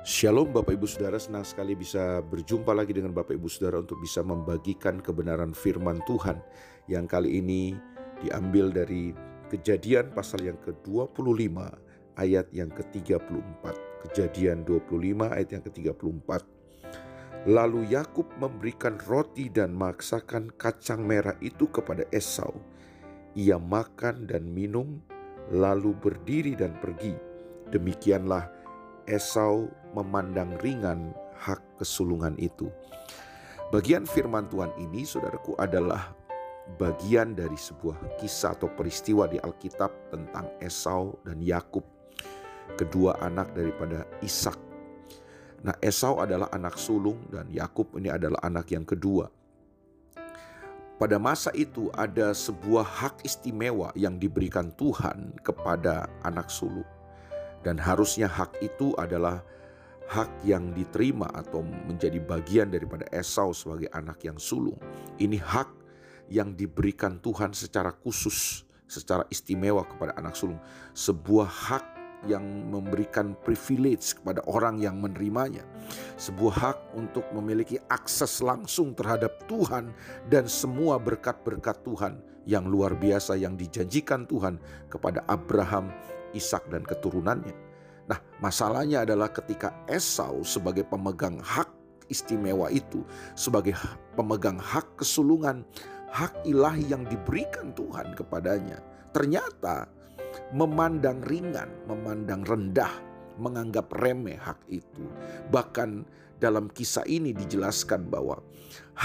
Shalom Bapak Ibu Saudara, senang sekali bisa berjumpa lagi dengan Bapak Ibu Saudara untuk bisa membagikan kebenaran firman Tuhan yang kali ini diambil dari kejadian pasal yang ke-25 ayat yang ke-34. Kejadian 25 ayat yang ke-34. Lalu Yakub memberikan roti dan memaksakan kacang merah itu kepada Esau. Ia makan dan minum, lalu berdiri dan pergi. Demikianlah Esau memandang ringan hak kesulungan itu. Bagian firman Tuhan ini, saudaraku, adalah bagian dari sebuah kisah atau peristiwa di Alkitab tentang Esau dan Yakub, kedua anak daripada Ishak. Nah, Esau adalah anak sulung dan Yakub ini adalah anak yang kedua. Pada masa itu ada sebuah hak istimewa yang diberikan Tuhan kepada anak sulung dan harusnya hak itu adalah hak yang diterima atau menjadi bagian daripada Esau sebagai anak yang sulung. Ini hak yang diberikan Tuhan secara khusus, secara istimewa kepada anak sulung. Sebuah hak yang memberikan privilege kepada orang yang menerimanya. Sebuah hak untuk memiliki akses langsung terhadap Tuhan dan semua berkat-berkat Tuhan yang luar biasa yang dijanjikan Tuhan kepada Abraham, Ishak dan keturunannya. Nah, masalahnya adalah ketika Esau sebagai pemegang hak istimewa itu, sebagai pemegang hak kesulungan, hak ilahi yang diberikan Tuhan kepadanya, ternyata memandang ringan, memandang rendah, menganggap remeh hak itu. Bahkan dalam kisah ini dijelaskan bahwa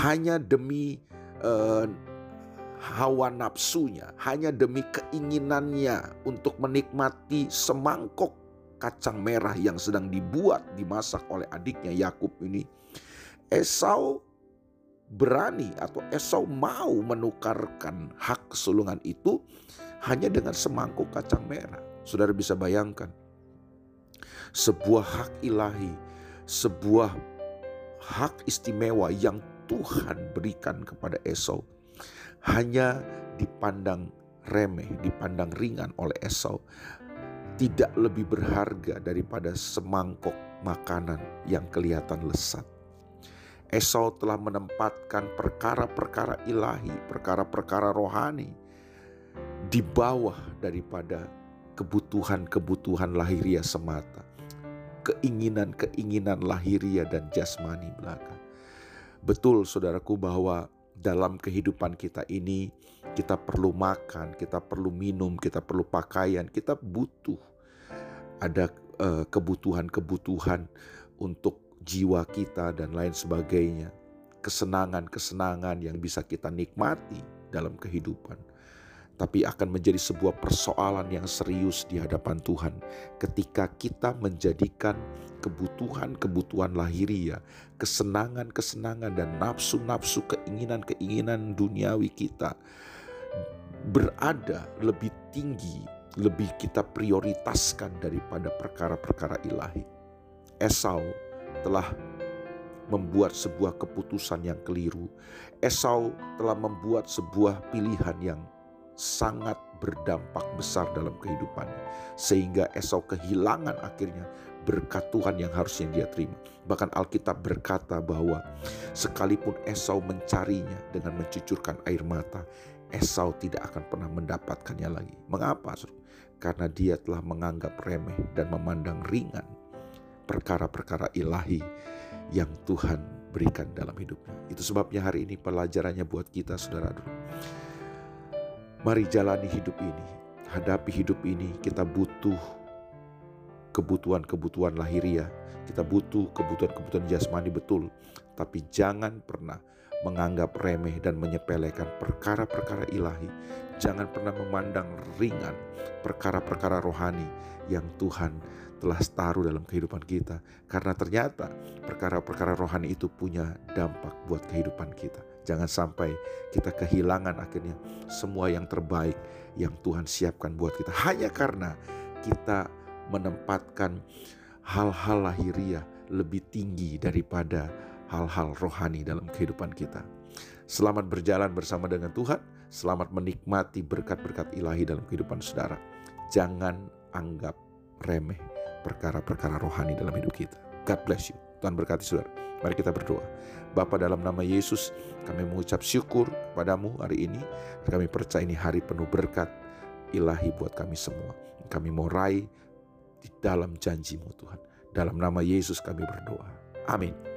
hanya demi uh, hawa nafsunya, hanya demi keinginannya untuk menikmati semangkok kacang merah yang sedang dibuat dimasak oleh adiknya Yakub ini. Esau berani atau Esau mau menukarkan hak kesulungan itu hanya dengan semangkuk kacang merah. Saudara bisa bayangkan sebuah hak ilahi, sebuah hak istimewa yang Tuhan berikan kepada Esau hanya dipandang remeh, dipandang ringan oleh Esau, tidak lebih berharga daripada semangkok makanan yang kelihatan lesat. Esau telah menempatkan perkara-perkara ilahi, perkara-perkara rohani di bawah daripada kebutuhan-kebutuhan lahiria semata. Keinginan-keinginan lahiria dan jasmani belaka. Betul saudaraku bahwa dalam kehidupan kita ini kita perlu makan, kita perlu minum, kita perlu pakaian, kita butuh ada eh, kebutuhan-kebutuhan untuk jiwa kita dan lain sebagainya. Kesenangan-kesenangan yang bisa kita nikmati dalam kehidupan tapi akan menjadi sebuah persoalan yang serius di hadapan Tuhan ketika kita menjadikan kebutuhan-kebutuhan lahiria, kesenangan-kesenangan dan nafsu-nafsu keinginan-keinginan duniawi kita berada lebih tinggi, lebih kita prioritaskan daripada perkara-perkara ilahi. Esau telah membuat sebuah keputusan yang keliru. Esau telah membuat sebuah pilihan yang sangat berdampak besar dalam kehidupannya. Sehingga Esau kehilangan akhirnya berkat Tuhan yang harusnya dia terima. Bahkan Alkitab berkata bahwa sekalipun Esau mencarinya dengan mencucurkan air mata, Esau tidak akan pernah mendapatkannya lagi. Mengapa? Karena dia telah menganggap remeh dan memandang ringan perkara-perkara ilahi yang Tuhan berikan dalam hidupnya. Itu sebabnya hari ini pelajarannya buat kita saudara dulu Mari jalani hidup ini, hadapi hidup ini. Kita butuh kebutuhan-kebutuhan lahiriah, kita butuh kebutuhan-kebutuhan jasmani betul, tapi jangan pernah menganggap remeh dan menyepelekan perkara-perkara ilahi. Jangan pernah memandang ringan perkara-perkara rohani yang Tuhan telah taruh dalam kehidupan kita. Karena ternyata perkara-perkara rohani itu punya dampak buat kehidupan kita. Jangan sampai kita kehilangan akhirnya semua yang terbaik yang Tuhan siapkan buat kita hanya karena kita menempatkan hal-hal lahiriah lebih tinggi daripada hal-hal rohani dalam kehidupan kita. Selamat berjalan bersama dengan Tuhan, selamat menikmati berkat-berkat ilahi dalam kehidupan saudara. Jangan anggap remeh perkara-perkara rohani dalam hidup kita. God bless you. Tuhan berkati saudara. Mari kita berdoa. Bapa dalam nama Yesus, kami mengucap syukur kepadamu hari ini. Kami percaya ini hari penuh berkat ilahi buat kami semua. Kami mau raih di dalam janjimu Tuhan. Dalam nama Yesus kami berdoa. Amin.